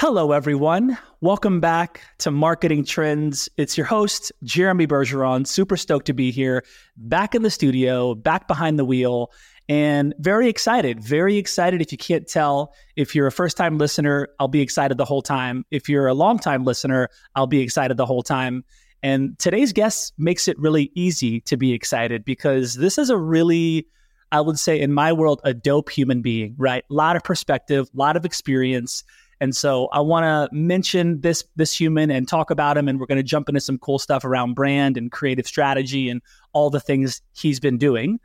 Hello, everyone. Welcome back to Marketing Trends. It's your host, Jeremy Bergeron. Super stoked to be here, back in the studio, back behind the wheel, and very excited. Very excited. If you can't tell, if you're a first time listener, I'll be excited the whole time. If you're a long time listener, I'll be excited the whole time. And today's guest makes it really easy to be excited because this is a really I would say in my world, a dope human being, right? A lot of perspective, a lot of experience. And so I want to mention this this human and talk about him, and we're going to jump into some cool stuff around brand and creative strategy and all the things he's been doing.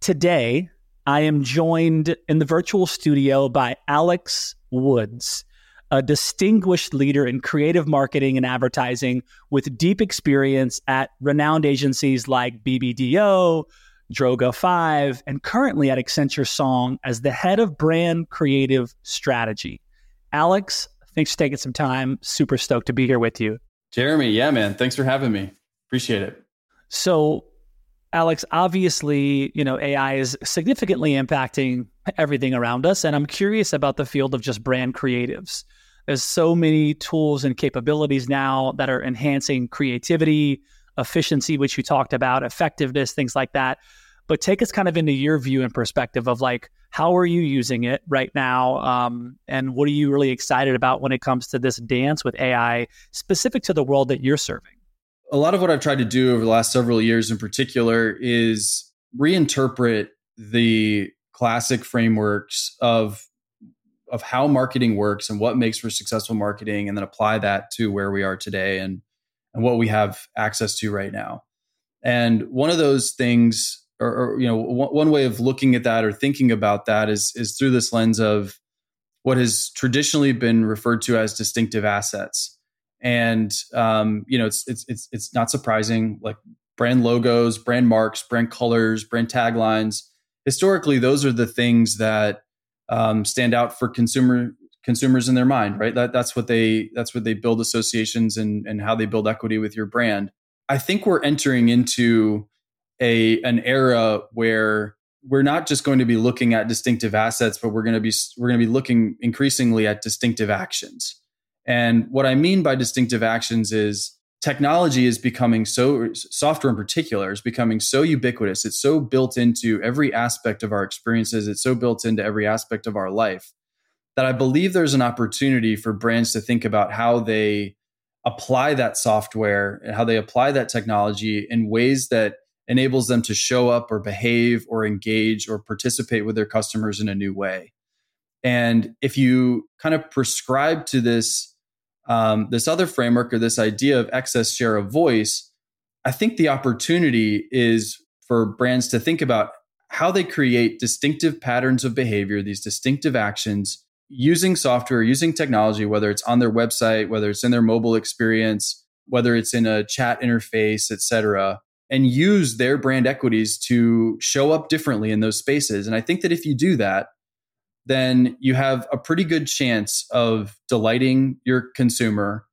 Today, I am joined in the virtual studio by Alex Woods, a distinguished leader in creative marketing and advertising with deep experience at renowned agencies like BBDO, Droga 5, and currently at Accenture Song as the head of brand creative strategy. Alex, thanks for taking some time. Super stoked to be here with you. Jeremy, yeah, man. Thanks for having me. Appreciate it. So, Alex, obviously, you know, AI is significantly impacting everything around us. And I'm curious about the field of just brand creatives. There's so many tools and capabilities now that are enhancing creativity, efficiency, which you talked about, effectiveness, things like that. But take us kind of into your view and perspective of like, how are you using it right now? Um, and what are you really excited about when it comes to this dance with AI specific to the world that you're serving? A lot of what I've tried to do over the last several years in particular is reinterpret the classic frameworks of of how marketing works and what makes for successful marketing and then apply that to where we are today and and what we have access to right now. And one of those things or, or you know w- one way of looking at that or thinking about that is is through this lens of what has traditionally been referred to as distinctive assets. And um, you know it's it's it's it's not surprising like brand logos brand marks brand colors brand taglines. Historically those are the things that um, stand out for consumer consumers in their mind right? That that's what they that's what they build associations and and how they build equity with your brand. I think we're entering into a an era where we're not just going to be looking at distinctive assets, but we're going to be we're going to be looking increasingly at distinctive actions. And what I mean by distinctive actions is technology is becoming so software in particular is becoming so ubiquitous. It's so built into every aspect of our experiences. It's so built into every aspect of our life that I believe there's an opportunity for brands to think about how they apply that software and how they apply that technology in ways that enables them to show up or behave or engage or participate with their customers in a new way. And if you kind of prescribe to this um, this other framework or this idea of excess share of voice, I think the opportunity is for brands to think about how they create distinctive patterns of behavior, these distinctive actions using software, using technology, whether it's on their website, whether it's in their mobile experience, whether it's in a chat interface, et cetera, and use their brand equities to show up differently in those spaces. And I think that if you do that, then you have a pretty good chance of delighting your consumer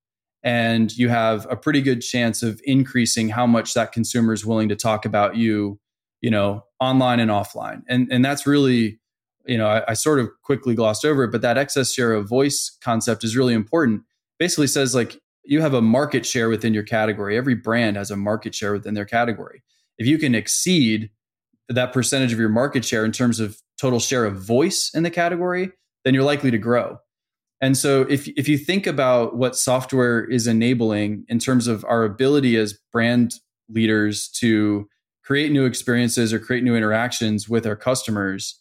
and you have a pretty good chance of increasing how much that consumer is willing to talk about you you know online and offline and and that's really you know I, I, sort of quickly glossed over it but that excess share of voice concept is really important basically says like you have a market share within your category. Every brand has a market share within their category. If you can exceed that percentage of your market share in terms of total share of voice in the category, then you're likely to grow. And so if if you think about what software is enabling in terms of our ability as brand leaders to create new experiences or create new interactions with our customers,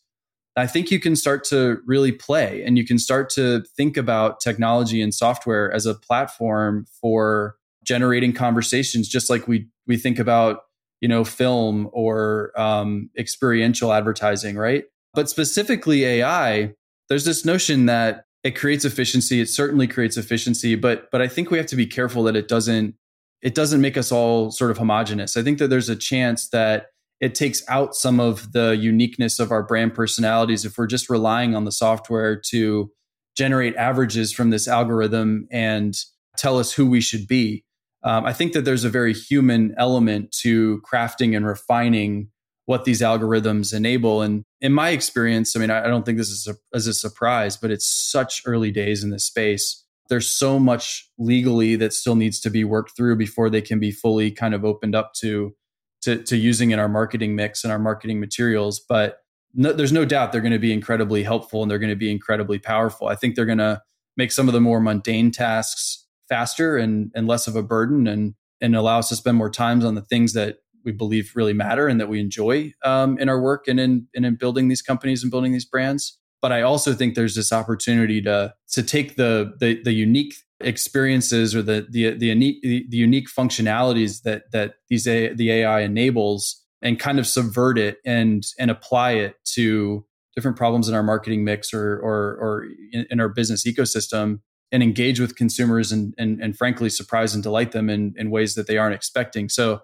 I think you can start to really play and you can start to think about technology and software as a platform for generating conversations, just like we we think about you know film or um, experiential advertising, right? But specifically AI, there's this notion that it creates efficiency. It certainly creates efficiency, but but I think we have to be careful that it doesn't it doesn't make us all sort of homogenous. I think that there's a chance that it takes out some of the uniqueness of our brand personalities if we're just relying on the software to generate averages from this algorithm and tell us who we should be. Um, I think that there's a very human element to crafting and refining what these algorithms enable. And in my experience, I mean, I, don't think this is a, as a surprise, but it's such early days in this space. There's so much legally that still needs to be worked through before they can be fully kind of opened up to to, to using in our marketing mix and our marketing materials. But no, there's no doubt they're going to be incredibly helpful and they're going to be incredibly powerful. I think they're going to make some of the more mundane tasks faster and, and less of a burden and, and allow us to spend more times on the things that we believe really matter and that we enjoy um, in our work and in, and in building these companies and building these brands. But I also think there's this opportunity to, to take the, the, the unique experiences or the the the unique the, unique functionalities that that these A, the AI enables and kind of subvert it and and apply it to different problems in our marketing mix or or or in, in our business ecosystem and engage with consumers and and, and frankly surprise and delight them in, in ways that they aren't expecting. So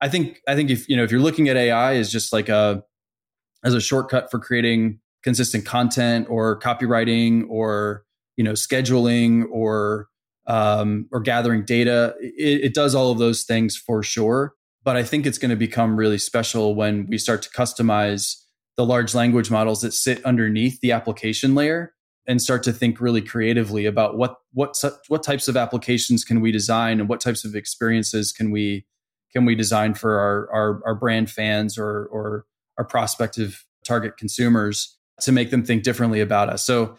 I think I think if you know if you're looking at AI as just like a as a shortcut for creating consistent content or copywriting or you know scheduling or um, or gathering data. It, it does all of those things for sure. But I think it's going to become really special when we start to customize the large language models that sit underneath the application layer and start to think really creatively about what what what types of applications can we design and what types of experiences can we can we design for our our, our brand fans or or our prospective target consumers to make them think differently about us. So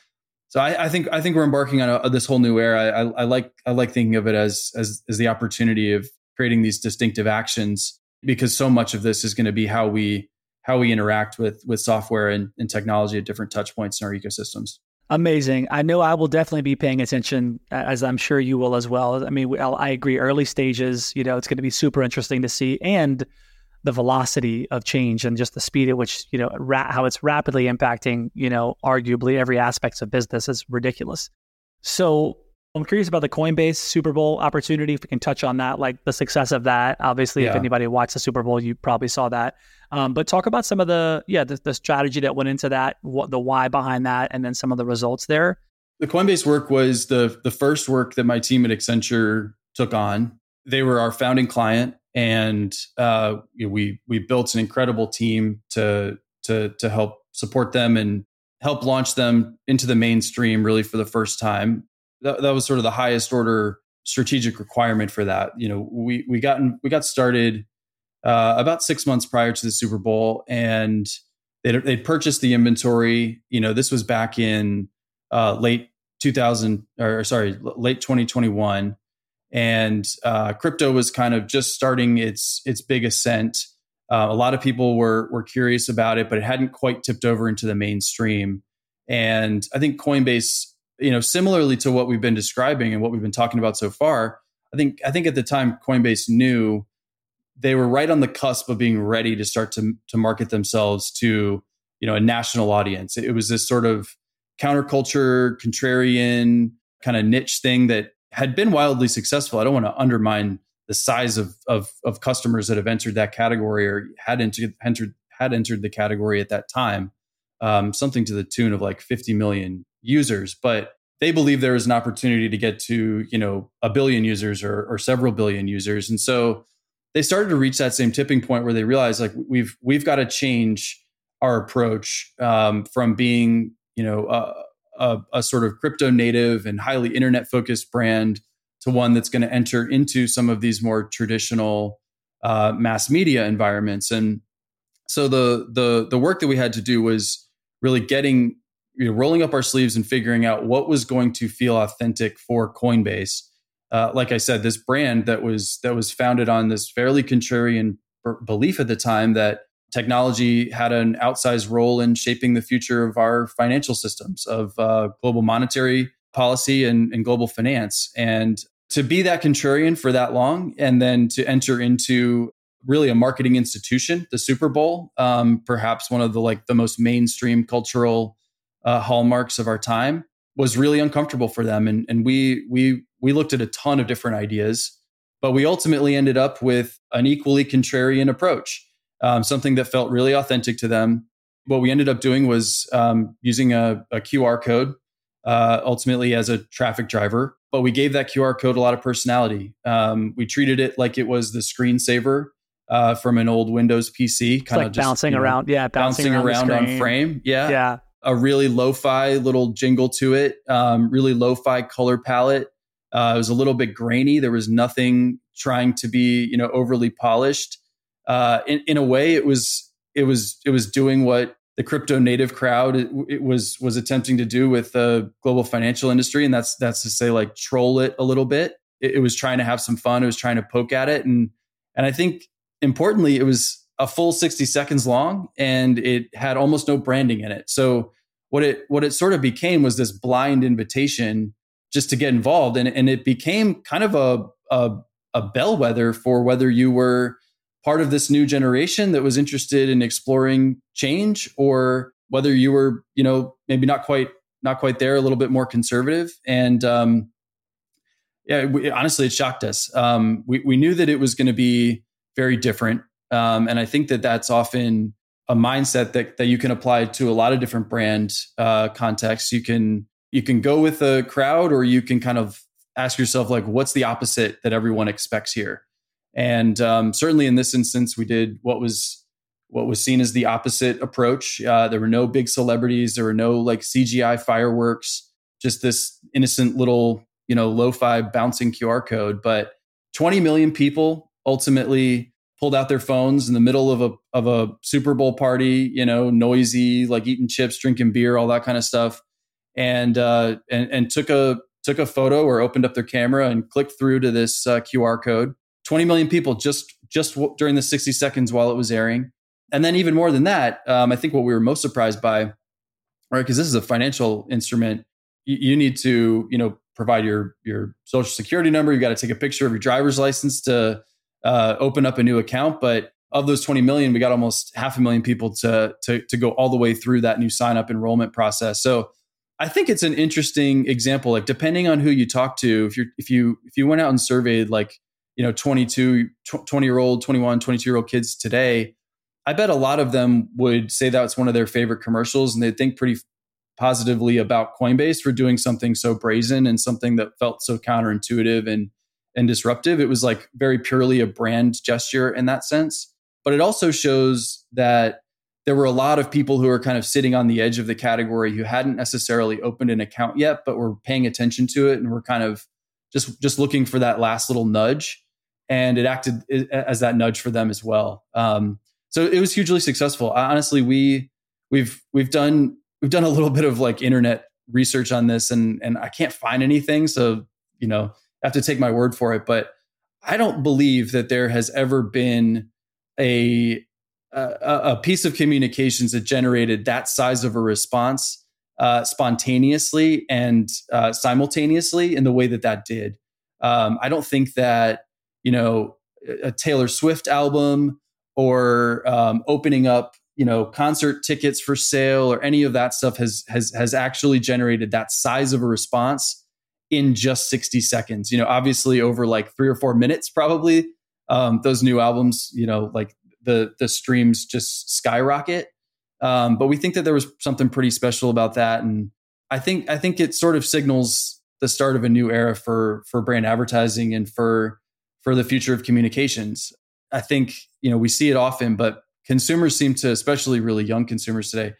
so I, I, think I think we're embarking on a, this whole new era. I, I, like I like thinking of it as, as as the opportunity of creating these distinctive actions because so much of this is going to be how we how we interact with with software and, and technology at different touch points in our ecosystems. Amazing. I know I will definitely be paying attention, as I'm sure you will as well. I mean, I agree. Early stages, you know, it's going to be super interesting to see, and the velocity of change and just the speed at which you know ra- how it's rapidly impacting you know arguably every aspects of business is ridiculous. So I'm curious about the Coinbase Super Bowl opportunity. If we can touch on that, like the success of that. Obviously, yeah. if anybody watched the Super Bowl, you probably saw that. Um, but talk about some of the yeah the, the strategy that went into that, what the why behind that, and then some of the results there. The Coinbase work was the the first work that my team at Accenture took on. They were our founding client and uh, we we built an incredible team to to to help support them and help launch them into the mainstream really for the first time. That, that was sort of the highest order strategic requirement for that. You know, we we got we got started uh, about six months prior to the Super Bowl, and they they purchased the inventory. You know, this was back in uh, late 2000 or sorry, late 2021 and uh, crypto was kind of just starting its its big ascent. Uh, a lot of people were were curious about it, but it hadn't quite tipped over into the mainstream. And I think Coinbase, you know, similarly to what we've been describing and what we've been talking about so far, I think I think at the time Coinbase knew they were right on the cusp of being ready to start to to market themselves to you know a national audience. It was this sort of counterculture, contrarian kind of niche thing that had been wildly successful. I don't want to undermine the size of, of, of customers that have entered that category or had entered, entered had entered the category at that time, um, something to the tune of like 50 million users. But they believe there is an opportunity to get to you know a billion users or, or several billion users, and so they started to reach that same tipping point where they realized like we've we've got to change our approach um, from being you know uh, a, a sort of crypto native and highly internet focused brand to one that's going to enter into some of these more traditional uh, mass media environments. And so the the the work that we had to do was really getting you know, rolling up our sleeves and figuring out what was going to feel authentic for Coinbase. Uh, like I said, this brand that was that was founded on this fairly contrarian b- belief at the time that technology had an outsized role in shaping the future of our financial systems, of uh, global monetary policy and, and global finance. And to be that contrarian for that long, and then to enter into really a marketing institution, the Super Bowl, um, perhaps one of the like the most mainstream cultural uh, hallmarks of our time, was really uncomfortable for them. And and we we we looked at a ton of different ideas But we ultimately ended up with an equally contrarian approach, um, something that felt really authentic to them. What we ended up doing was um, using a, a, QR code uh, ultimately as a traffic driver, but we gave that QR code a lot of personality. Um, we treated it like it was the screensaver uh, from an old Windows PC, kind of like bouncing you know, around, yeah, bouncing, bouncing around, around on frame, yeah, yeah. A really lo-fi little jingle to it, um, really lo-fi color palette. Uh, it was a little bit grainy. There was nothing trying to be, you know, overly polished. Uh, in, in a way, it was it was it was doing what the crypto native crowd it, it, was was attempting to do with the global financial industry, and that's that's to say like troll it a little bit. It, it was trying to have some fun. It was trying to poke at it, and and I think importantly, it was a full sixty seconds long, and it had almost no branding in it. So what it what it sort of became was this blind invitation just to get involved. And, and it became kind of a, a, a bellwether for whether you were part of this new generation that was interested in exploring change or whether you were, you know, maybe not quite not quite there, a little bit more conservative. And um, yeah, we, honestly, it shocked us. Um, we, we knew that it was going to be very different. Um, and I think that that's often a mindset that, that you can apply to a lot of different brand uh, contexts. You can you can go with the crowd or you can kind of ask yourself like what's the opposite that everyone expects here and um, certainly in this instance we did what was what was seen as the opposite approach. Uh, there were no big celebrities. There were no like cgi fireworks just this innocent little you know lo-fi bouncing qr code. But 20 million people ultimately pulled out their phones in the middle of a of a super bowl party you know noisy like eating chips drinking beer all that kind of stuff. And uh, and and took a took a photo or opened up their camera and clicked through to this uh, QR code. 20 million people just just w- during the 60 seconds while it was airing, and then even more than that, um, I think what we were most surprised by, right? Because this is a financial instrument, you, you need to you know provide your your social security number. You got to take a picture of your driver's license to uh, open up a new account, but of those 20 million, we got almost half a million people to, to, to go all the way through that new sign up enrollment process. So I think it's an interesting example. Like depending on who you talk to, if you if you if you went out and surveyed like you know 22 20 year old 21 22 year old kids today i bet a lot of them would say that's one of their favorite commercials and they'd think pretty positively about coinbase for doing something so brazen and something that felt so counterintuitive and and disruptive. It was like very purely a brand gesture in that sense. But it also shows that there were a lot of people who were kind of sitting on the edge of the category who hadn't necessarily opened an account yet, but were paying attention to it and were kind of just just looking for that last little nudge. And it acted as that nudge for them as well. Um, so it was hugely successful. Honestly, we we've we've done we've done a little bit of like internet research on this, and and I can't find anything. So you know, I have to take my word for it. But I don't believe that there has ever been a a, a piece of communications that generated that size of a response uh, spontaneously and uh, simultaneously in the way that that did. Um, I don't think that you know a Taylor Swift album or um, opening up you know concert tickets for sale or any of that stuff has has has actually generated that size of a response in just 60 seconds you know obviously over like three or four minutes probably um, those new albums you know like the the streams just skyrocket. Um, but we think that there was something pretty special about that, and I think I think it sort of signals the start of a new era for for brand advertising and for for the future of communications. I think you know we see it often, but consumers seem to, especially really young consumers today,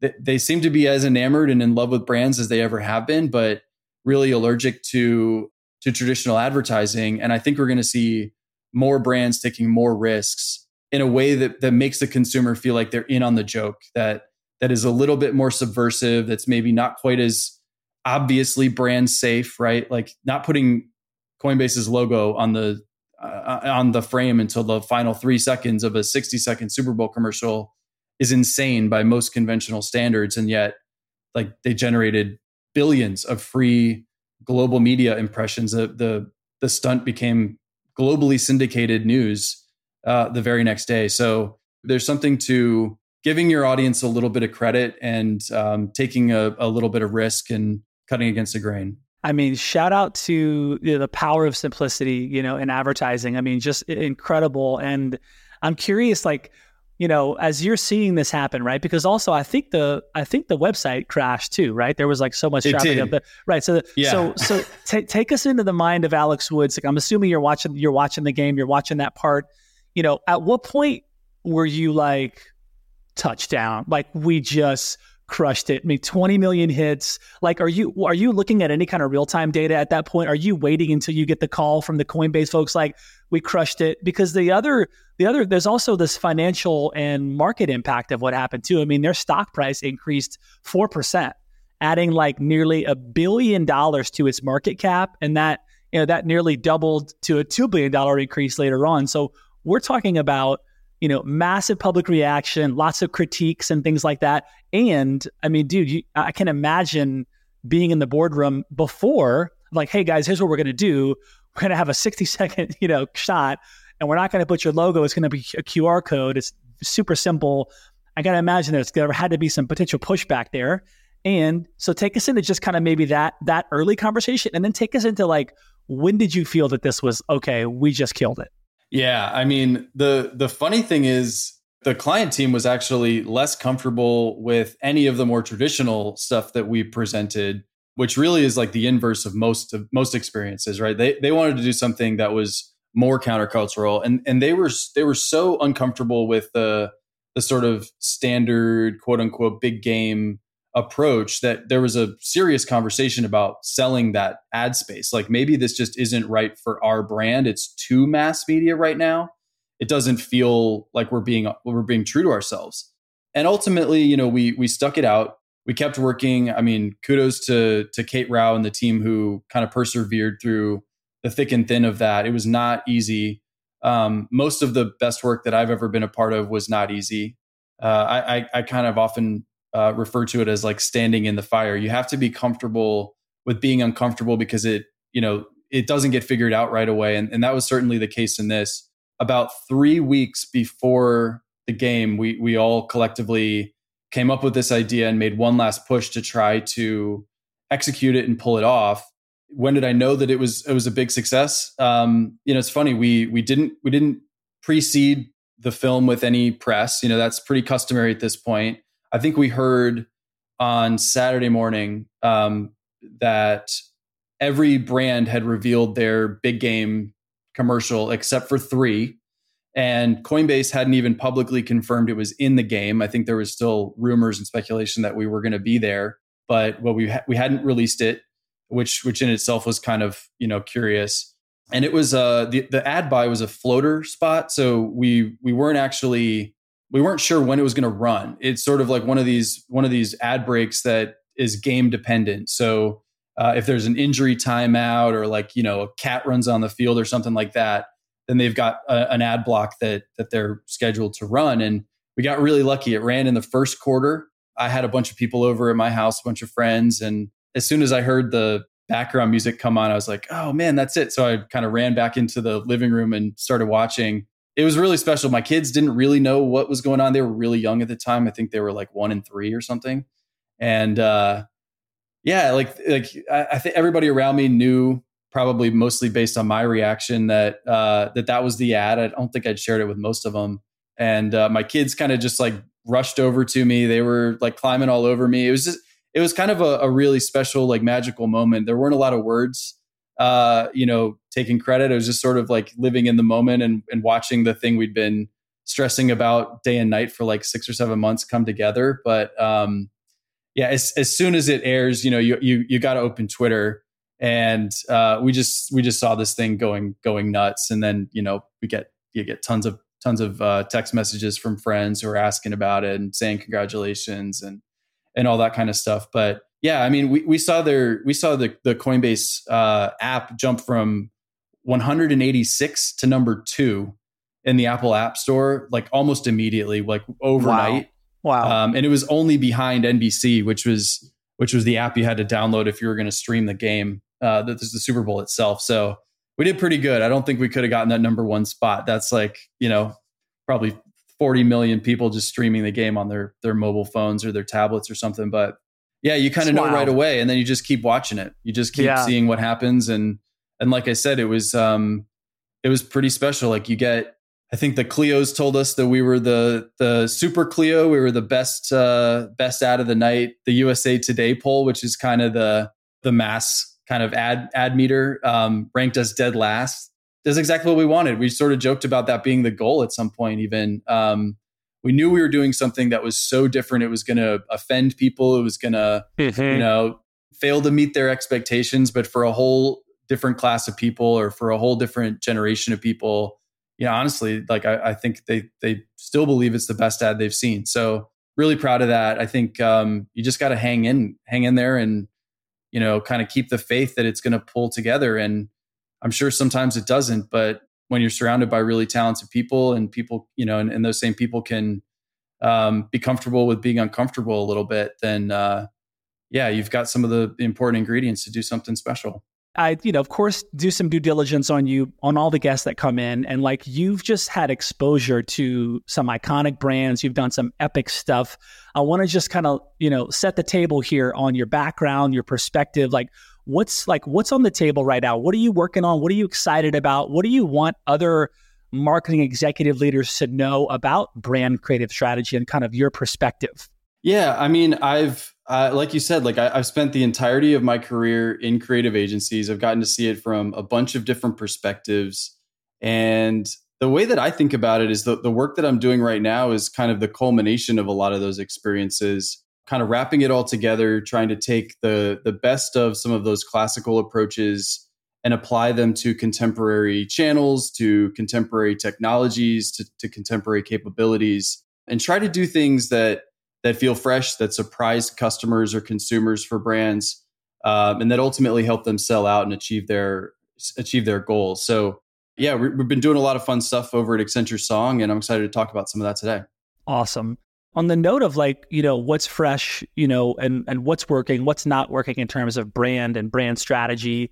they, they seem to be as enamored and in love with brands as they ever have been, but really allergic to to traditional advertising. And I think we're going to see more brands taking more risks in a way that that makes the consumer feel like they're in on the joke that that is a little bit more subversive that's maybe not quite as obviously brand safe right? Like not putting coinbase's logo on the uh, on the frame until the final 3 seconds of a 60 second super bowl commercial is insane by most conventional standards and yet like they generated billions of free global media impressions. The the, the stunt became globally syndicated news uh, the very next day. So there's something to giving your audience a little bit of credit and um, taking a, a little bit of risk and cutting against the grain. I mean, shout out to you know, the power of simplicity, you know, in advertising. I mean, just incredible. And I'm curious, like, you know, as you're seeing this happen, right? Because also, I think the I think the website crashed too, right? There was like so much traffic. The, right? So, the, yeah. so, so t- take us into the mind of Alex Woods. Like, I'm assuming you're watching, you're watching the game, you're watching that part. You know, at what point were you like touchdown? Like, we just crushed it. I mean, 20 million hits. Like, are you are you looking at any kind of real time data at that point? Are you waiting until you get the call from the Coinbase folks? Like, we crushed it because the other the other there's also this financial and market impact of what happened too. I mean, their stock price increased four percent, adding like nearly a billion dollars to its market cap, and that you know that nearly doubled to a two billion dollar increase later on. So we're talking about you know, massive public reaction, lots of critiques and things like that. And I mean, dude, you, I can imagine being in the boardroom before, like, hey guys, here's what we're going to do. We're going to have a 60 second, you know, shot, and we're not going to put your logo. It's going to be a QR code. It's super simple. I got to imagine there's there had to be some potential pushback there. And so take us into just kind of maybe that that early conversation, and then take us into like when did you feel that this was okay? We just killed it. Yeah, I mean the the funny thing is the client team was actually less comfortable with any of the more traditional stuff that we presented, which really is like the inverse of most of most experiences, right? They they wanted to do something that was more countercultural and and they were they were so uncomfortable with the the sort of standard quote unquote big game approach that there was a serious conversation about selling that ad space. Like maybe this just isn't right for our brand. It's too mass media right now. It doesn't feel like we're being we're being true to ourselves. And ultimately, you know, we we stuck it out. We kept working. I mean, kudos to to Kate Rouch and the team who kind of persevered through the thick and thin of that. It was not easy. Um, most of the best work that I've ever been a part of was not easy. Uh, I, I, I kind of often uh, refer to it as like standing in the fire. You have to be comfortable with being uncomfortable because it, you know, it doesn't get figured out right away. And, and that was certainly the case in this. About three weeks before the game, we we all collectively came up with this idea and made one last push to try to execute it and pull it off. When did I know that it was it was a big success? Um, you know, it's funny we we didn't we didn't precede the film with any press. You know, that's pretty customary at this point. I think we heard on Saturday morning um, that every brand had revealed their big game commercial except for three. And Coinbase hadn't even publicly confirmed it was in the game. I think there was still rumors and speculation that we were going to be there, but well, we ha- we hadn't released it, which which in itself was kind of you know curious. And it was uh the the ad buy was a floater spot, so we we weren't actually we weren't sure when it was going to run. It's sort of like one of these one of these ad breaks that is game dependent. So uh, if there's an injury timeout or like you know a cat runs on the field or something like that, then they've got a, an ad block that that they're scheduled to run. And we got really lucky. It ran in the first quarter. I had a bunch of people over at my house, a bunch of friends, and as soon as I heard the background music come on, I was like, "Oh man, that's it!" So I kind of ran back into the living room and started watching it was really special. My kids didn't really know what was going on. They were really young at the time. I think they were like one and three or something. And uh, yeah, like like I, I think everybody around me knew probably mostly based on my reaction that uh, that that was the ad. I don't think I'd shared it with most of them. And uh, my kids kind of just like rushed over to me. They were like climbing all over me. It was just it was kind of a, a really special like magical moment. There weren't a lot of words uh, you know, taking credit. It was just sort of like living in the moment and, and watching the thing we'd been stressing about day and night for like six or seven months come together. But um, yeah, as, as soon as it airs, you know, you you you got to open Twitter, and uh, we just we just saw this thing going going nuts, and then you know we get you get tons of tons of uh, text messages from friends who are asking about it and saying congratulations and and all that kind of stuff. But yeah, I mean, we, we saw their we saw the the Coinbase uh, app jump from 186 to number two in the Apple App Store, like almost immediately, like overnight. Wow! wow. Um, and it was only behind NBC, which was which was the app you had to download if you were going to stream the game. Uh, that is the Super Bowl itself. So we did pretty good. I don't think we could have gotten that number one spot. That's like you know probably 40 million people just streaming the game on their their mobile phones or their tablets or something. But Yeah, you kind of know right away, and then you just keep watching it. You just keep yeah. seeing what happens, and and like I said, it was um, it was pretty special. Like you get, I think the Clio's told us that we were the the Super Clio, we were the best uh, best ad of the night. The USA Today poll, which is kind of the the mass kind of ad ad meter, um, ranked us dead last. That's exactly what we wanted. We sort of joked about that being the goal at some point, even. Um, we knew we were doing something that was so different it was going to offend people it was going to mm-hmm. you know fail to meet their expectations but for a whole different class of people or for a whole different generation of people. You know honestly like i, I think they they still believe it's the best ad they've seen. So really proud of that. I think um, you just got to hang in hang in there and you know kind of keep the faith that it's going to pull together. And i'm sure sometimes it doesn't but when you're surrounded by really talented people and people, you know, and, and those same people can um, be comfortable with being uncomfortable a little bit, then uh, yeah, you've got some of the important ingredients to do something special. I, you know, of course, do some due diligence on you, on all the guests that come in. And like you've just had exposure to some iconic brands, you've done some epic stuff. I want to just kind of, you know, set the table here on your background, your perspective. Like, what's like what's on the table right now what are you working on what are you excited about what do you want other marketing executive leaders to know about brand creative strategy and kind of your perspective yeah i mean i've uh, like you said like I, i've spent the entirety of my career in creative agencies. I've gotten to see it from a bunch of different perspectives. And the way that i think about it is the, the work that i'm doing right now is kind of the culmination of a lot of those experiences kind of wrapping it all together, trying to take the the best of some of those classical approaches and apply them to contemporary channels, to contemporary technologies, to, to contemporary capabilities, and try to do things that that feel fresh, that surprise customers or consumers for brands, um, and that ultimately help them sell out and achieve their achieve their goals. So, yeah, we've been doing a lot of fun stuff over at Accenture Song, and I'm excited to talk about some of that today. Awesome on the note of like you know what's fresh you know and and what's working what's not working in terms of brand and brand strategy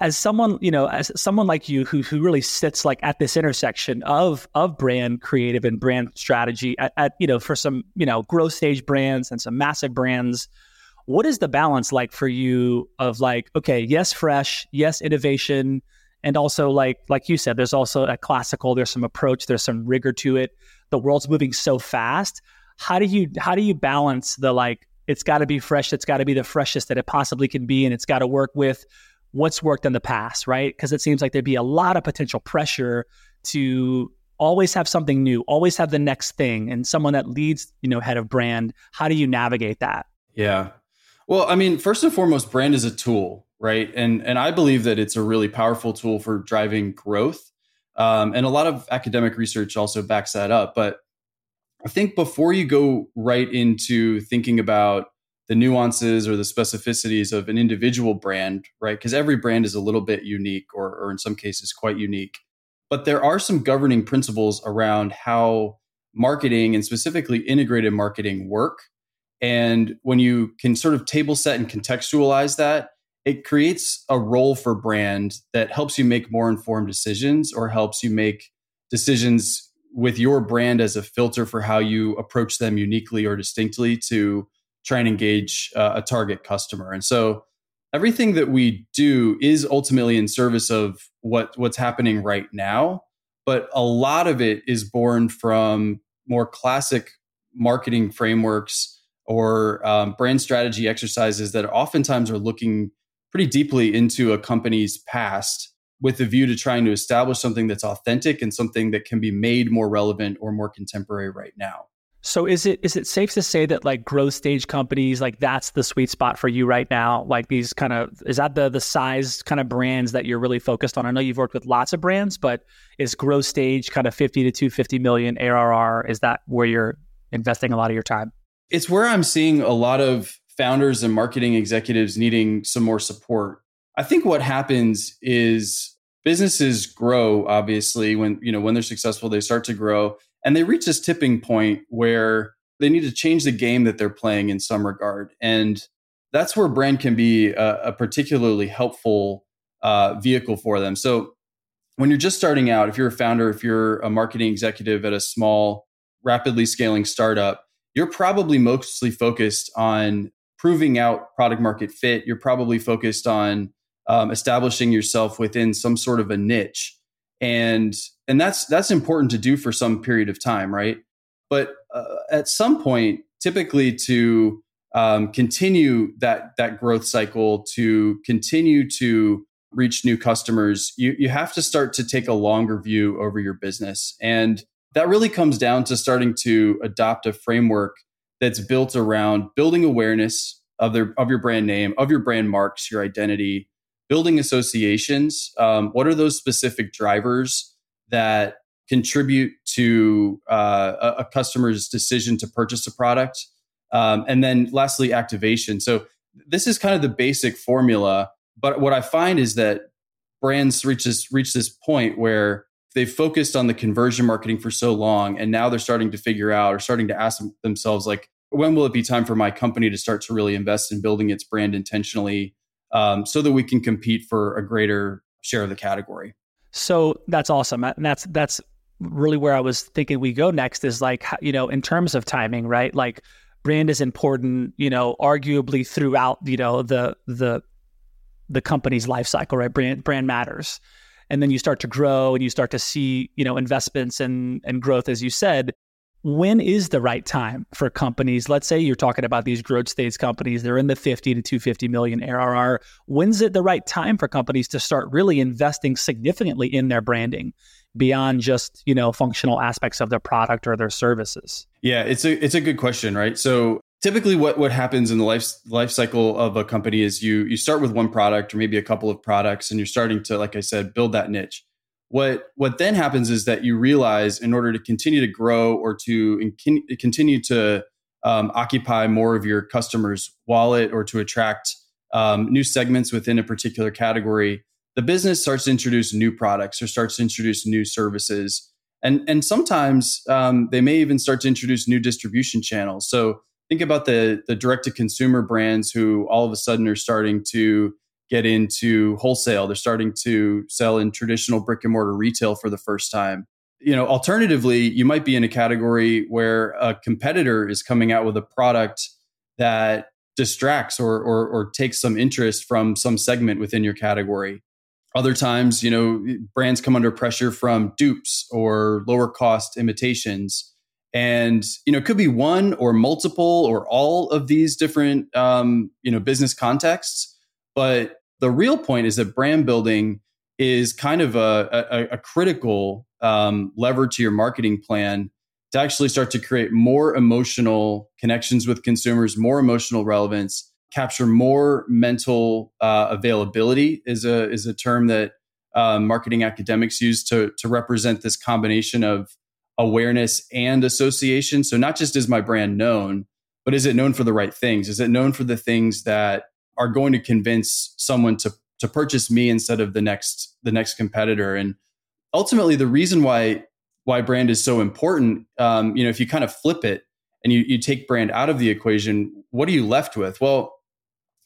as someone you know as someone like you who who really sits like at this intersection of of brand creative and brand strategy at, at you know for some you know growth stage brands and some massive brands what is the balance like for you of like okay yes fresh yes innovation and also like like you said there's also a classical there's some approach there's some rigor to it. The world's moving so fast. How do you how do you balance the like it's got to be fresh it's got to be the freshest that it possibly can be and it's got to work with what's worked in the past right? Because it seems like there'd be a lot of potential pressure to always have something new always have the next thing and someone that leads you know head of brand how do you navigate that? Yeah. Well i mean first and foremost brand is a tool right? And and i believe that it's a really powerful tool for driving growth. Um, and a lot of academic research also backs that up. But I think before you go right into thinking about the nuances or the specificities of an individual brand, right? Because every brand is a little bit unique or, or in some cases quite unique. But there are some governing principles around how marketing and specifically integrated marketing work. And when you can sort of table set and contextualize that, it creates a role for brand that helps you make more informed decisions or helps you make decisions with your brand as a filter for how you approach them uniquely or distinctly to try and engage uh, a target customer. And so everything that we do is ultimately in service of what what's happening right now, but a lot of it is born from more classic marketing frameworks or um, brand strategy exercises that oftentimes are looking pretty deeply into a company's past with a view to trying to establish something that's authentic and something that can be made more relevant or more contemporary right now. So is it is it safe to say that like growth stage companies like that's the sweet spot for you right now? Like these kind of is that the the size kind of brands that you're really focused on? I know you've worked with lots of brands, but is growth stage kind of 50 to 250 million ARR is that where you're investing a lot of your time? It's where I'm seeing a lot of founders and marketing executives needing some more support. I think what happens is businesses grow obviously when you know when they're successful they start to grow and they reach this tipping point where they need to change the game that they're playing in some regard. And that's where brand can be a, a particularly helpful uh, vehicle for them. So when you're just starting out if you're a founder if you're a marketing executive at a small rapidly scaling startup you're probably mostly focused on proving out product market fit. You're probably focused on um, establishing yourself within some sort of a niche, and and that's that's important to do for some period of time, right? But uh, at some point, typically to um, continue that that growth cycle, to continue to reach new customers, you you have to start to take a longer view over your business, and that really comes down to starting to adopt a framework that's built around building awareness of their of your brand name, of your brand marks, your identity, building associations. Um, what are those specific drivers that contribute to uh, a, customer's decision to purchase a product? Um, and then lastly, activation. So this is kind of the basic formula. But what I find is that brands reach this reach this point where they've focused on the conversion marketing for so long and now they're starting to figure out or starting to ask themselves like when will it be time for my company to start to really invest in building its brand intentionally um, so that we can compete for a greater share of the category. So that's awesome. And that's that's really where i was thinking we go next is like you know in terms of timing right? Like brand is important you know arguably throughout you know the the the company's life cycle right? Brand brand matters. And then you start to grow and you start to see you know investments and and growth as you said when is the right time for companies? Let's say you're talking about these growth stage companies they're in the 50 to 250 million arr when's it the right time for companies to start really investing significantly in their branding beyond just you know functional aspects of their product or their services? Yeah it's a it's a good question right? So typically what what happens in the life life cycle of a company is you you start with one product or maybe a couple of products and you're starting to like I said build that niche. What what then happens is that you realize in order to continue to grow or to in, continue to um, occupy more of your customers' wallet or to attract um, new segments within a particular category, the business starts to introduce new products or starts to introduce new services, and and sometimes um, they may even start to introduce new distribution channels. So think about the the direct to consumer brands who all of a sudden are starting to get into wholesale. They're starting to sell in traditional brick and mortar retail for the first time. You know, alternatively, you might be in a category where a competitor is coming out with a product that distracts or, or, or takes some interest from some segment within your category. Other times, you know, brands come under pressure from dupes or lower cost imitations and you know it could be one or multiple or all of these different um, you know business contexts but the real point is that brand building is kind of a, a, a critical um, lever to your marketing plan to actually start to create more emotional connections with consumers more emotional relevance capture more mental uh, availability is a is a term that uh, marketing academics use to to represent this combination of awareness and association. So not just is my brand known, but is it known for the right things? Is it known for the things that are going to convince someone to to purchase me instead of the next the next competitor? And ultimately, the reason why why brand is so important, um, you know, if you kind of flip it and you you take brand out of the equation, what are you left with? Well,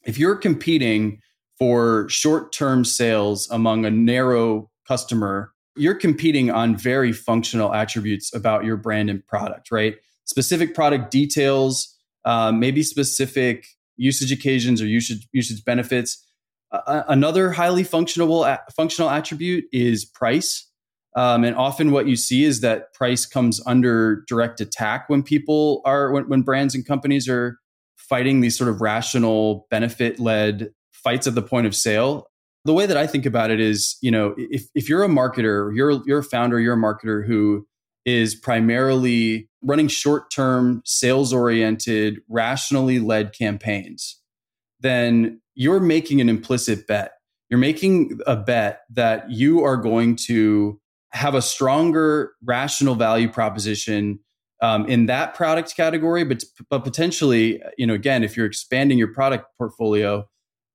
if you're competing for short term sales among a narrow customer you're competing on very functional attributes about your brand and product, right? Specific product details, um, maybe specific usage occasions or usage usage benefits. Uh, another highly functional functional attribute is price, um, and often what you see is that price comes under direct attack when people are when, when brands and companies are fighting these sort of rational benefit led fights at the point of sale the way that I think about it is, you know, if, if you're a marketer, you're, you're a founder, you're a marketer who is primarily running short term, sales oriented, rationally led campaigns, then you're making an implicit bet. You're making a bet that you are going to have a stronger rational value proposition um, in that product category, but, but potentially, you know, again, if you're expanding your product portfolio,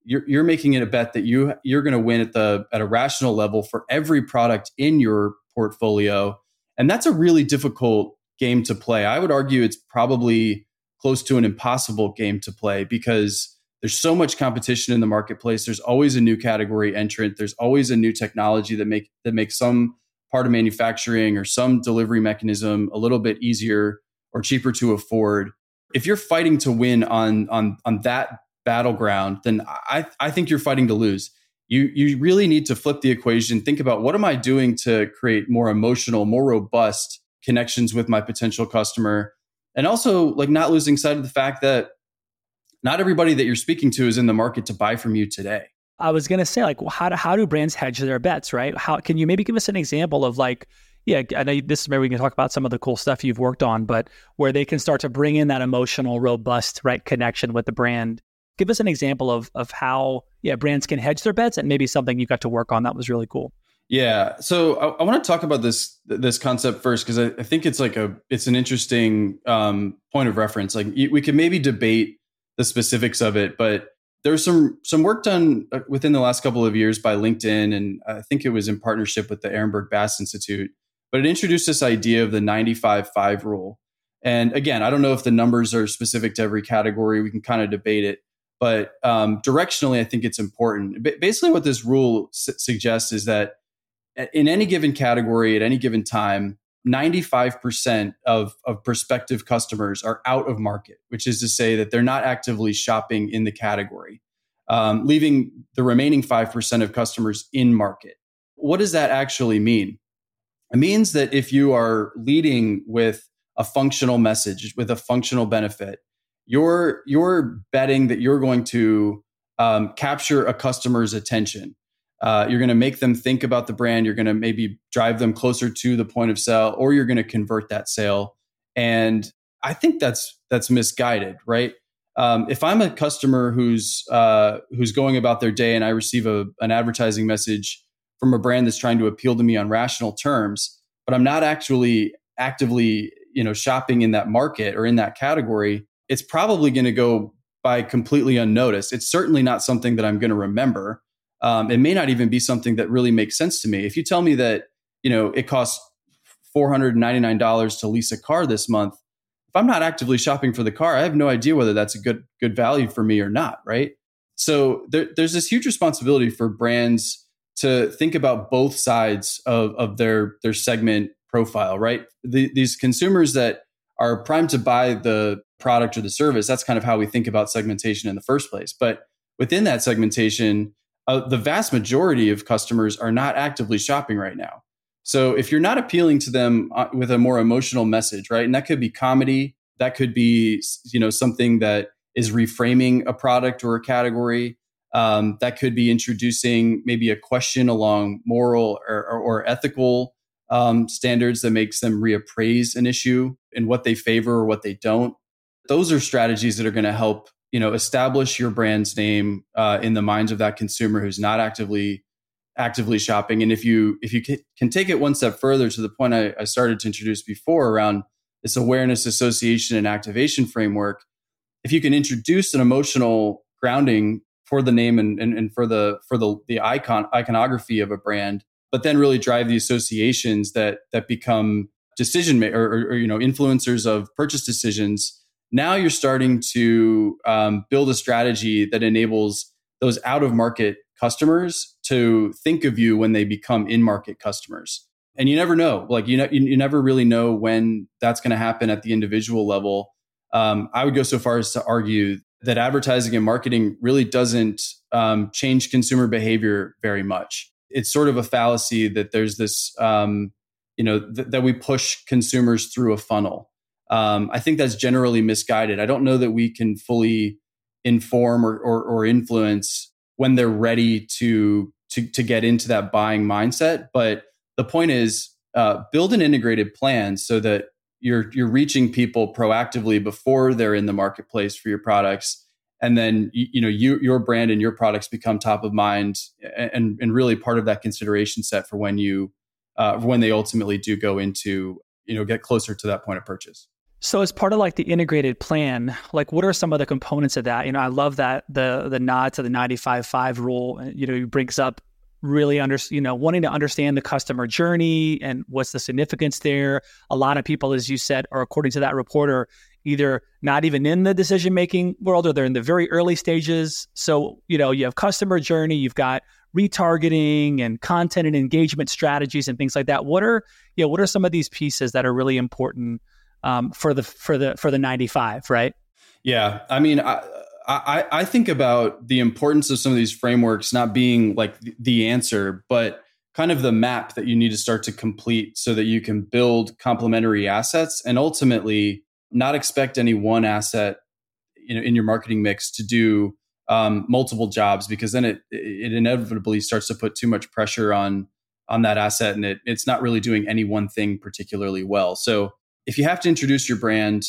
you're, you're making it a bet that you you're going to win at the at a rational level for every product in your portfolio and that's a really difficult game to play i would argue it's probably close to an impossible game to play because there's so much competition in the marketplace there's always a new category entrant there's always a new technology that make that makes some part of manufacturing or some delivery mechanism a little bit easier or cheaper to afford if you're fighting to win on on on that battleground, then I I think you're fighting to lose. You you really need to flip the equation. Think about what am I doing to create more emotional, more robust connections with my potential customer, and also like not losing sight of the fact that not everybody that you're speaking to is in the market to buy from you today. I was going to say, like, how do, how do brands hedge their bets, right? How can you maybe give us an example of like, yeah, I know this is maybe we can talk about some of the cool stuff you've worked on, but where they can start to bring in that emotional, robust, right connection with the brand. Give us an example of of how yeah brands can hedge their bets and maybe something you got to work on that was really cool. Yeah, so I, I want to talk about this this concept first because I, I, think it's like a it's an interesting um, point of reference. Like we could maybe debate the specifics of it, but there's some some work done uh, within the last couple of years by LinkedIn, and I think it was in partnership with the Ehrenberg Bass Institute. But it introduced this idea of the 95-5 rule. And again, I don't know if the numbers are specific to every category. We can kind of debate it, but um, directionally, I think it's important. basically, what this rule su- suggests is that in any given category at any given time, 95% of, of prospective customers are out of market, which is to say that they're not actively shopping in the category, um, leaving the remaining 5% of customers in market. What does that actually mean? It means that if you are leading with a functional message, with a functional benefit, you're, you're betting that you're going to um, capture a customer's attention uh, you're going to make them think about the brand. You're going to maybe drive them closer to the point of sale, or you're going to convert that sale. And I think that's that's misguided, right? Um, if I'm a customer who's uh, who's going about their day and I receive a, an advertising message from a brand that's trying to appeal to me on rational terms, but I'm not actually actively you know shopping in that market or in that category, it's probably going to go by completely unnoticed. It's certainly not something that I'm going to remember um, it may not even be something that really makes sense to me. If you tell me that, you know, it costs $499 to lease a car this month, if I'm not actively shopping for the car, I have no idea whether that's a good good value for me or not, right? So there, there's this huge responsibility for brands to think about both sides of, of their their segment profile, right? The, these consumers that are primed to buy the product or the service, that's kind of how we think about segmentation in the first place. But within that segmentation, uh, the vast majority of customers are not actively shopping right now. So if you're not appealing to them uh, with a more emotional message, right? And that could be comedy, that could be you know something that is reframing a product or a category. Um, that could be introducing maybe a question along moral or, or, or ethical um, standards that makes them reappraise an issue and what they favor or what they don't. Those are strategies that are going to help you know establish your brand's name uh, in the minds of that consumer who's not actively actively shopping. And if you if you can take it one step further to the point I, I started to introduce before around this awareness association and activation framework if you can introduce an emotional grounding for the name and, and, and for the for the the icon iconography of a brand but then really drive the associations that that become decision ma- or, or, or you know influencers of purchase decisions now you're starting to um, build a strategy that enables those out of market customers to think of you when they become in market customers. And you never know, like you know, you, never really know when that's going to happen at the individual level. Um, I would go so far as to argue that advertising and marketing really doesn't um, change consumer behavior very much. It's sort of a fallacy that there's this, um, you know, th- that we push consumers through a funnel um, I think that's generally misguided. I don't know that we can fully inform or, or, or influence when they're ready to, to, to get into that buying mindset. But the point is, uh, build an integrated plan so that you're you're reaching people proactively before they're in the marketplace for your products, and then you, know you, your brand and your products become top of mind and and really part of that consideration set for when you uh, when they ultimately do go into you know get closer to that point of purchase. So as part of like the integrated plan, like what are some of the components of that? You know, I love that the the nod to the 95-5 rule, uh, you know, brings up really under you know wanting to understand the customer journey and what's the significance there. A lot of people as you said are according to that reporter either not even in the decision making world or they're in the very early stages. So, you know, you have customer journey, you've got retargeting and content and engagement strategies and things like that. What are, you know, what are some of these pieces that are really important um, for the for the for the 95 right Yeah, I mean, I, I, I think about the importance of some of these frameworks not being like the answer, but kind of the map that you need to start to complete so that you can build complementary assets and ultimately not expect any one asset in your marketing mix to do um, multiple jobs because then it it inevitably starts to put too much pressure on on that asset and it, it's not really doing any one thing particularly well. So if you have to introduce your brand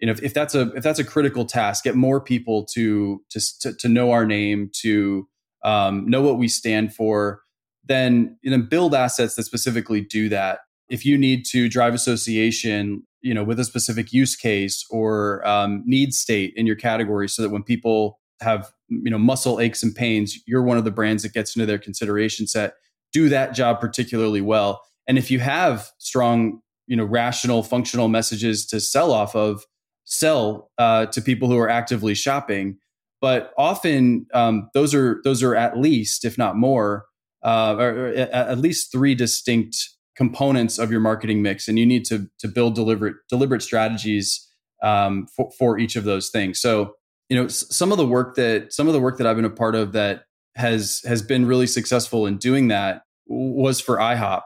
you know if, if, that's a if that's a critical task get more people to to to, to know our name to um, know what we stand for then you know, build assets that specifically do that. If you need to drive association you know with a specific use case or um, need state in your category so that when people have you know muscle aches and pains you're one of the brands that gets into their consideration set do that job particularly well. And if you have strong you know rational functional messages to sell off of sell uh, to people who are actively shopping. But often um, those are those are at least, if not more, uh, or, at least three distinct components of your marketing mix, and you need to to build deliberate deliberate strategies um, for, for each of those things. So you know some of the work that some of the work that I've been a part of that has has been really successful in doing that was for IHOP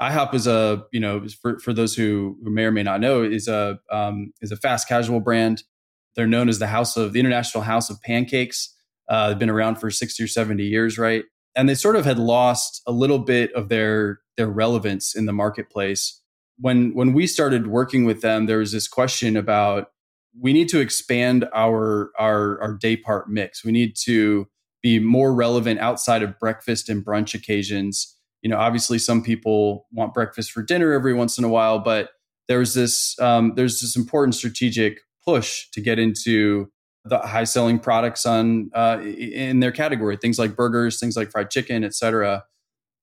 IHOP is a you know for, for those who, who may or may not know is a um, is a fast casual brand. They're known as the house of the international house of pancakes. Uh, they've been around for sixty or seventy years, right? And they sort of had lost a little bit of their their relevance in the marketplace. When when we started working with them, there was this question about we need to expand our our our day part mix. We need to be more relevant outside of breakfast and brunch occasions you know, obviously some people want breakfast for dinner every once in a while, but there's this um, there's this important strategic push to get into the high selling products on uh, in their category, things like burgers, things like fried chicken, et cetera.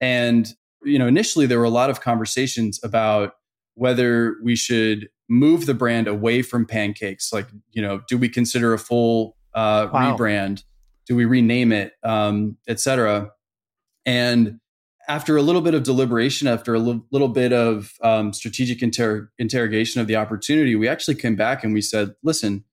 And you know, initially there were a lot of conversations about whether we should move the brand away from pancakes. Like, you know, do we consider a full uh, wow. rebrand? Do we rename it, um, et cetera? And after a little bit of deliberation, after a little bit of um, strategic inter- interrogation of the opportunity, we actually came back and we said, listen,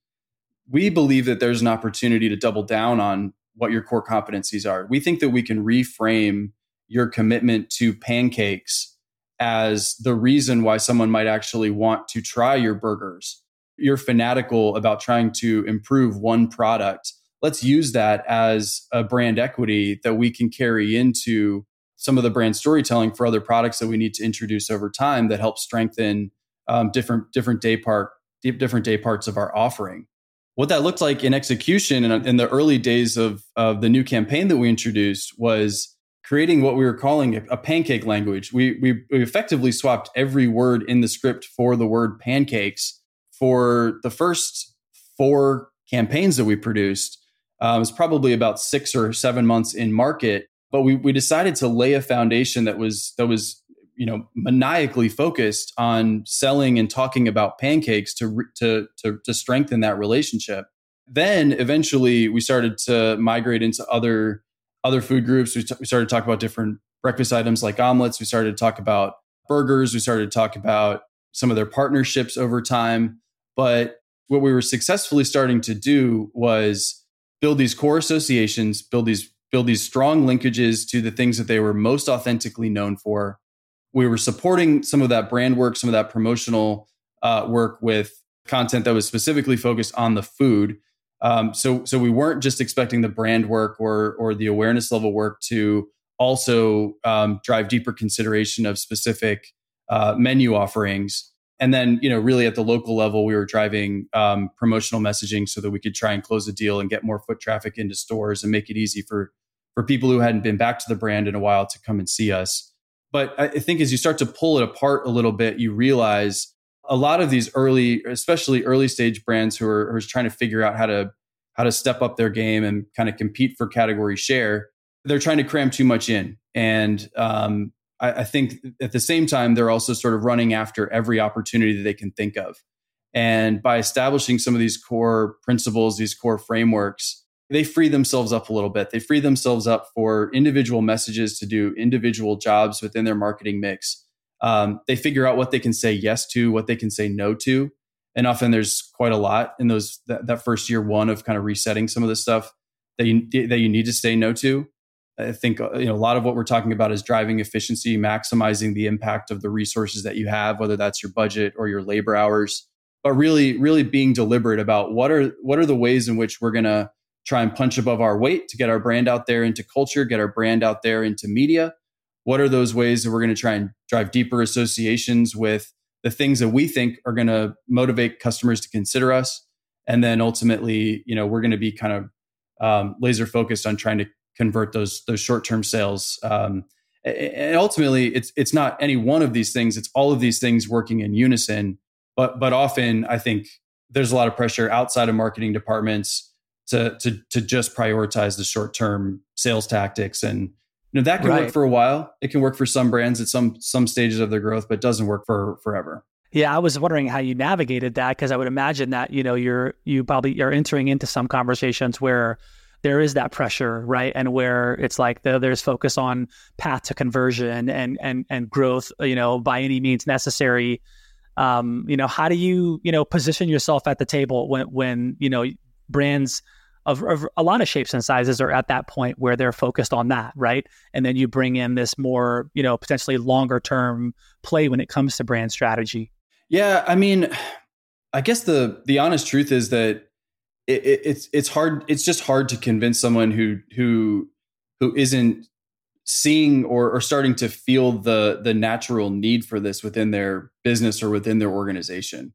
we believe that there's an opportunity to double down on what your core competencies are. We think that we can reframe your commitment to pancakes as the reason why someone might actually want to try your burgers. You're fanatical about trying to improve one product. Let's use that as a brand equity that we can carry into some of the brand storytelling for other products that we need to introduce over time that help strengthen um, different different day part different day parts of our offering. What that looked like in execution in, in the early days of, of the new campaign that we introduced was creating what we were calling a, pancake language. We, we, we effectively swapped every word in the script for the word pancakes for the first four campaigns that we produced. Um, it was probably about six or seven months in market but we, we decided to lay a foundation that was that was you know maniacally focused on selling and talking about pancakes to to to, to strengthen that relationship. Then eventually we started to migrate into other other food groups. We, t- we started to talk about different breakfast items like omelets. We started to talk about burgers. We started to talk about some of their partnerships over time. But what we were successfully starting to do was build these core associations build these build these strong linkages to the things that they were most authentically known for. We were supporting some of that brand work, some of that promotional uh, work with content that was specifically focused on the food. Um, so, so we weren't just expecting the brand work or or the awareness level work to also um, drive deeper consideration of specific uh, menu offerings. And then, you know, really at the local level, we were driving um, promotional messaging so that we could try and close a deal and get more foot traffic into stores and make it easy for for people who hadn't been back to the brand in a while to come and see us. But I think as you start to pull it apart a little bit, you realize a lot of these early, especially early stage brands who are, who are trying to figure out how to how to step up their game and kind of compete for category share, they're trying to cram too much in. And um, I, I think at the same time, they're also sort of running after every opportunity that they can think of. And by establishing some of these core principles, these core frameworks, they free themselves up a little bit. They free themselves up for individual messages to do individual jobs within their marketing mix. Um, they figure out what they can say yes to, what they can say no to. and often there's quite a lot in those that, that first year one of kind of resetting some of the stuff that you that you need to say no to. I think uh, you know a lot of what we're talking about is driving efficiency, maximizing the impact of the resources that you have, whether that's your budget or your labor hours. But really, really being deliberate about what are what are the ways in which we're going to try and punch above our weight to get our brand out there into culture, get our brand out there into media. What are those ways that we're going to try and drive deeper associations with the things that we think are going to motivate customers to consider us? And then ultimately, you know, we're going to be kind of um, laser focused on trying to convert those those short term sales. Um, and ultimately, it's it's not any one of these things; it's all of these things working in unison. But but often, I think there's a lot of pressure outside of marketing departments to to to just prioritize the short term sales tactics. And you know that can right. work for a while. It can work for some brands at some some stages of their growth but doesn't work for forever. Yeah i was wondering how you navigated that because i would imagine that you know you're you probably are entering into some conversations where there is that pressure right? And where it's like the, there's focus on path to conversion and and and growth you know by any means necessary. Um, you know how do you you know position yourself at the table when when you know brands of, of, a lot of shapes and sizes are at that point where they're focused on that, right? And then you bring in this more, you know, potentially longer term play when it comes to brand strategy. Yeah, I mean, I guess the the honest truth is that it, it, it's it's hard. It's just hard to convince someone who who who isn't seeing or, or starting to feel the the natural need for this within their business or within their organization.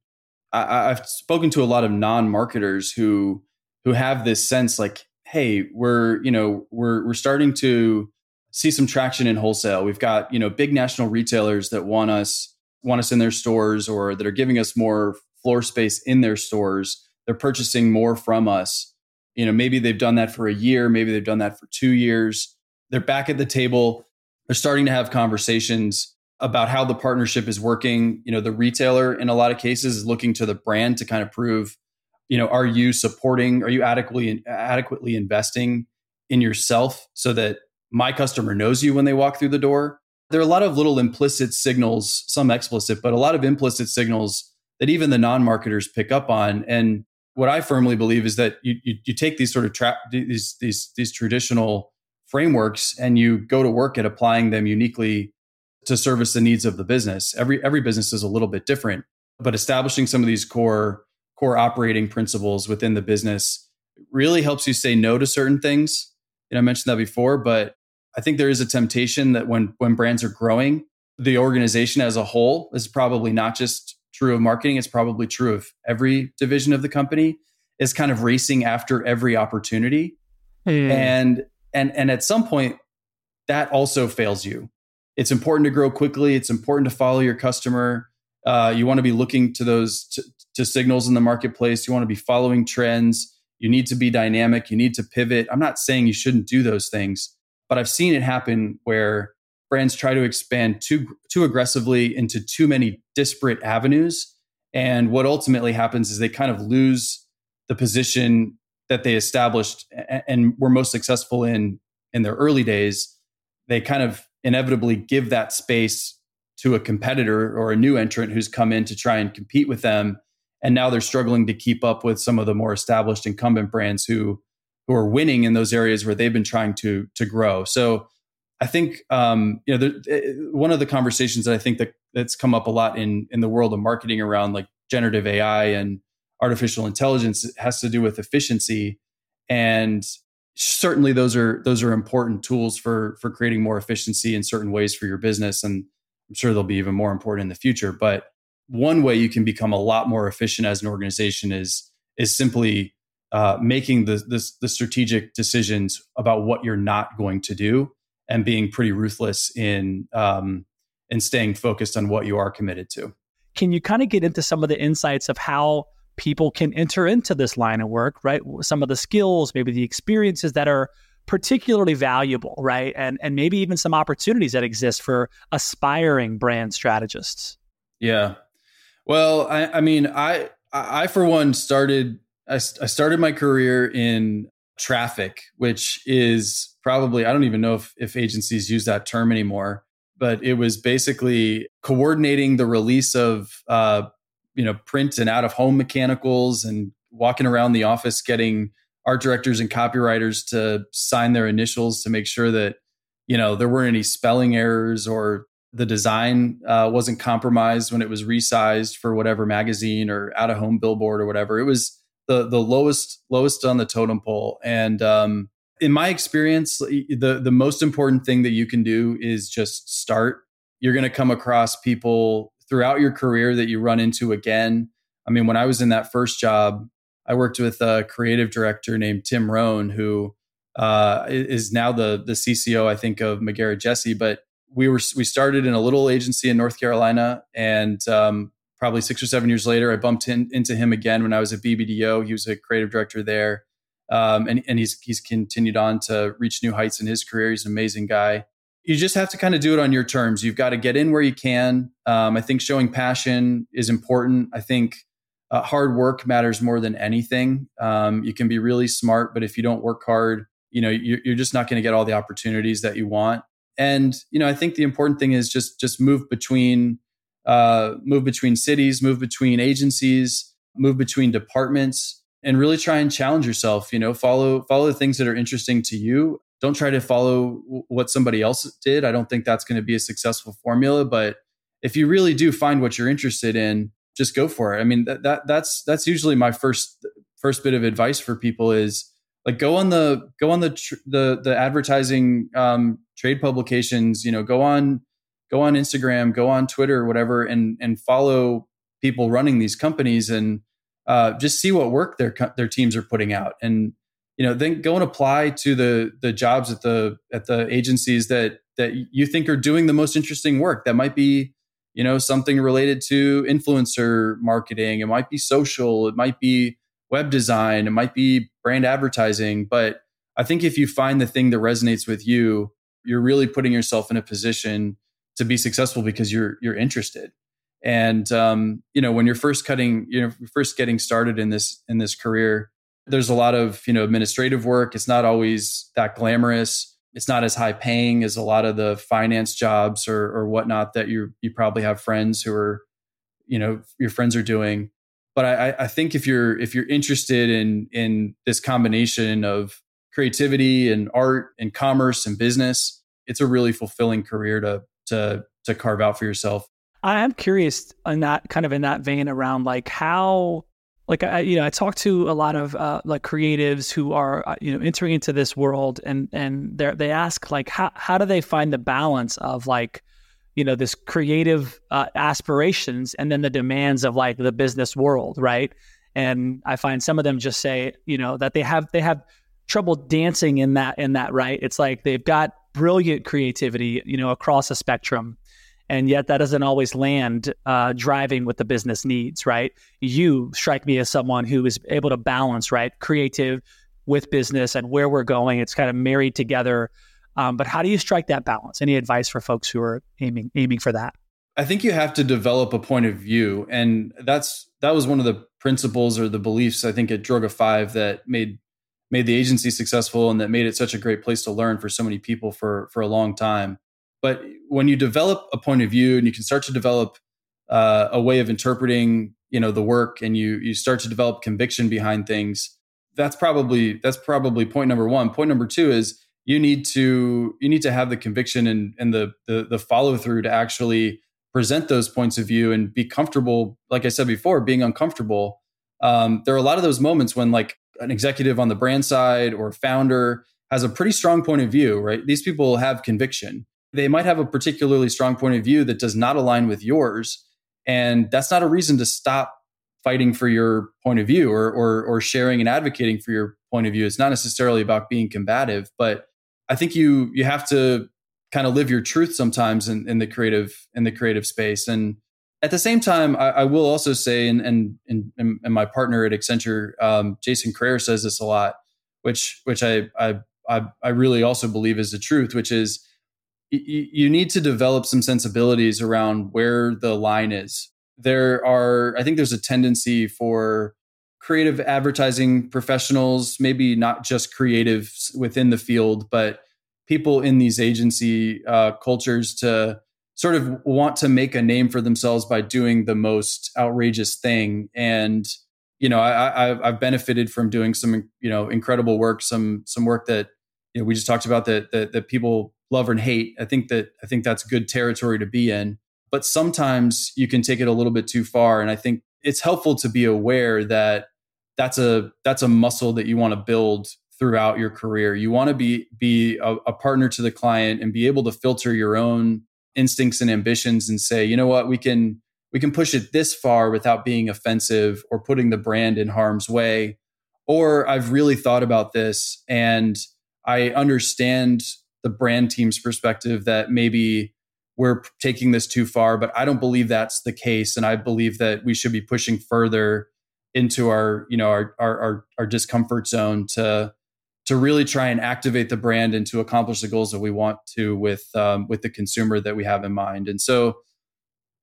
I, I've spoken to a lot of non marketers who who have this sense like, hey, we're you know we're we're starting to see some traction in wholesale. We've got you know big national retailers that want us want us in their stores or that are giving us more floor space in their stores. They're purchasing more from us. You know, maybe they've done that for a year, maybe they've done that for two years. They're back at the table. They're starting to have conversations about how the partnership is working. You know, the retailer in a lot of cases is looking to the brand to kind of prove, you know, are you supporting, are you adequately adequately investing in yourself so that my customer knows you when they walk through the door? There are a lot of little implicit signals, some explicit, but a lot of implicit signals that even the non-marketers pick up on. And what I firmly believe is that you you, you take these sort of trap these these these traditional frameworks and you go to work at applying them uniquely to service the needs of the business. Every every business is a little bit different, but establishing some of these core core operating principles within the business really helps you say no to certain things. And I mentioned that before, but I think there is a temptation that when when brands are growing, the organization as a whole is probably not just true of marketing, it's probably true of every division of the company is kind of racing after every opportunity. Mm. And and and at some point that also fails you it's important to grow quickly. It's important to follow your customer. Uh, you want to be looking to those to, to signals in the marketplace. You want to be following trends. You need to be dynamic. You need to pivot. I'm not saying you shouldn't do those things, but I've seen it happen where brands try to expand too too aggressively into too many disparate avenues. And what ultimately happens is they kind of lose the position that they established and were most successful in in their early days. They kind of inevitably give that space to a competitor or a new entrant who's come in to try and compete with them and now they're struggling to keep up with some of the more established incumbent brands who who are winning in those areas where they've been trying to to grow. So i think um, you know there, eh, one of the conversations that i think that that's come up a lot in in the world of marketing around like generative ai and artificial intelligence has to do with efficiency. And certainly those are those are important tools for for creating more efficiency in certain ways for your business. And i'm sure they'll be even more important in the future. But one way you can become a lot more efficient as an organization is is simply uh, making the, the the strategic decisions about what you're not going to do and being pretty ruthless in um, in staying focused on what you are committed to. Can you kind of get into some of the insights of how people can enter into this line of work, right? Some of the skills, maybe the experiences that are particularly valuable, right? And and maybe even some opportunities that exist for aspiring brand strategists. Yeah. Well, I, I mean, I I for one started I, I started my career in traffic, which is probably I don't even know if if agencies use that term anymore, but it was basically coordinating the release of uh, you know print and out of home mechanicals and walking around the office getting art directors and copywriters to sign their initials to make sure that you know there weren't any spelling errors or the design uh, wasn't compromised when it was resized for whatever magazine or out of home billboard or whatever. It was the the lowest lowest on the totem pole. And um, in my experience, the the most important thing that you can do is just start. You're going to come across people throughout your career that you run into again. I mean, when I was in that first job, I worked with a creative director named Tim Rohn, who uh, is now the the CCO, I think, of McGarrah Jessee. But we were we started in a little agency in North Carolina, and um, probably six or seven years later, I bumped in, into him again when I was at BBDO. He was a creative director there, um, and and he's he's continued on to reach new heights in his career. He's an amazing guy. You just have to kind of do it on your terms. You've got to get in where you can. Um, I think showing passion is important. I think uh, hard work matters more than anything. Um, you can be really smart, but if you don't work hard, you know you're, you're just not going to get all the opportunities that you want. And you know, I think the important thing is just just move between uh, move between cities, move between agencies, move between departments, and really try and challenge yourself. You know, follow follow the things that are interesting to you. Don't try to follow what somebody else did. I don't think that's going to be a successful formula. But if you really do find what you're interested in, just go for it. I mean, that, that that's that's usually my first first bit of advice for people is like go on the go on the tr- the the advertising um, trade publications. You know, go on go on Instagram, go on Twitter, whatever, and and follow people running these companies and uh, just see what work their their teams are putting out, and you know then go and apply to the the jobs at the at the agencies that that you think are doing the most interesting work. That might be you know something related to influencer marketing. It might be social. It might be web design. It might be brand advertising. But I think if you find the thing that resonates with you, you're really putting yourself in a position to be successful because you're you're interested and um, you know when you're first cutting you know first getting started in this in this career there's a lot of you know administrative work it's not always that glamorous it's not as high paying as a lot of the finance jobs or, or whatnot that you you probably have friends who are you know your friends are doing but I, I think if you're if you're interested in in this combination of creativity and art and commerce and business it's a really fulfilling career to to to carve out for yourself. I am curious in that kind of in that vein around like how like I you know I talk to a lot of uh, like creatives who are uh, you know entering into this world and and they they ask like how how do they find the balance of like you know this creative uh, aspirations and then the demands of like the business world right and I find some of them just say you know that they have they have trouble dancing in that in that right it's like they've got brilliant creativity, you know, across a spectrum. And yet that doesn't always land uh, driving what the business needs, right? You strike me as someone who is able to balance, right, creative with business and where we're going. It's kind of married together. Um, but how do you strike that balance? Any advice for folks who are aiming aiming for that? I think you have to develop a point of view, and that's that was one of the principles or the beliefs I think at Droga Five that made made the agency successful and that made it such a great place to learn for so many people for for a long time. But when you develop a point of view and you can start to develop uh, a way of interpreting, you know, the work, and you you start to develop conviction behind things, that's probably that's probably point number one. Point number two is you need to you need to have the conviction and and the the, the follow through to actually present those points of view and be comfortable. Like I said before, being uncomfortable. Um, there are a lot of those moments when like an executive on the brand side or founder has a pretty strong point of view, right? These people have conviction. They might have a particularly strong point of view that does not align with yours. And that's not a reason to stop fighting for your point of view or, or, or sharing and advocating for your point of view. It's not necessarily about being combative, but I think you you have to kind of live your truth sometimes in, in the creative in the creative space. And at the same time, I, I will also say, and, and, and, and my partner at Accenture, um, Jason Kreher says this a lot, which, which I, I, I, really also believe is the truth, which is you need to develop some sensibilities around where the line is. There are, I think there's a tendency for creative advertising professionals, maybe not just creatives within the field, but people in these agency uh, cultures to sort of want to make a name for themselves by doing the most outrageous thing. And you know, I, I've benefited from doing some you know incredible work, some some work that you know we just talked about that that, that people love and hate. I think that I think that's good territory to be in. But sometimes you can take it a little bit too far, and I think it's helpful to be aware that that's a that's a muscle that you want to build throughout your career. You want to be be a, a, partner to the client and be able to filter your own instincts and ambitions and say, you know what, we can we can push it this far without being offensive or putting the brand in harm's way. Or I've really thought about this and I understand the brand team's perspective that maybe we're taking this too far, but I don't believe that's the case. And I believe that we should be pushing further into our, you know, our, our, our, our discomfort zone to, to really try and activate the brand and to accomplish the goals that we want to with, um, with the consumer that we have in mind. And so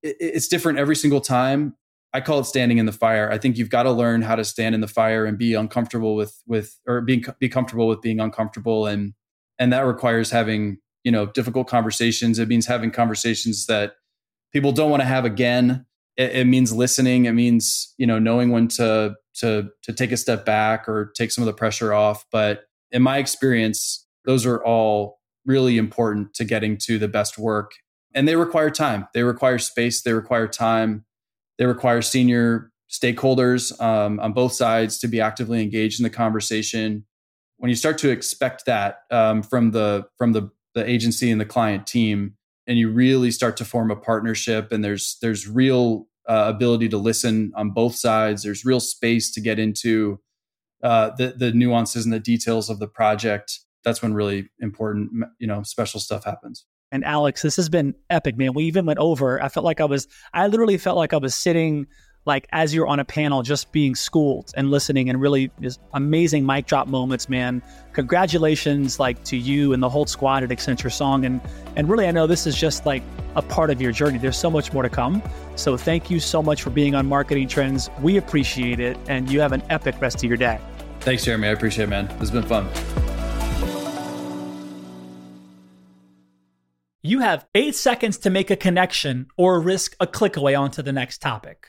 it, it's different every single time. I call it standing in the fire. I think you've got to learn how to stand in the fire and be uncomfortable with, with, or being, be comfortable with being uncomfortable. And, and that requires having you know difficult conversations it means having conversations that people don't want to have again it, it, means listening. It means you know knowing when to to to take a step back or take some of the pressure off. But in my experience those are all really important to getting to the best work. And they require time. They require space. They require time. They require senior stakeholders um, on both sides to be actively engaged in the conversation. When you start to expect that um, from the from the the agency and the client team and you really start to form a partnership and there's there's real uh, ability to listen on both sides. There's real space to get into uh, the the nuances and the details of the project. That's when really important you know special stuff happens. And alex this has been epic man. We even went over i felt like i was i literally felt like i was sitting like as you're on a panel just being schooled and listening and really just amazing mic drop moments man. Congratulations like to you and the whole squad at accenture song. And and really i know this is just like a part of your journey. There's so much more to come. So thank you so much for being on marketing trends. We appreciate it. And you have an epic rest of your day. Thanks jeremy. I appreciate it man. It's been fun. You have eight seconds to make a connection or risk a click away onto the next topic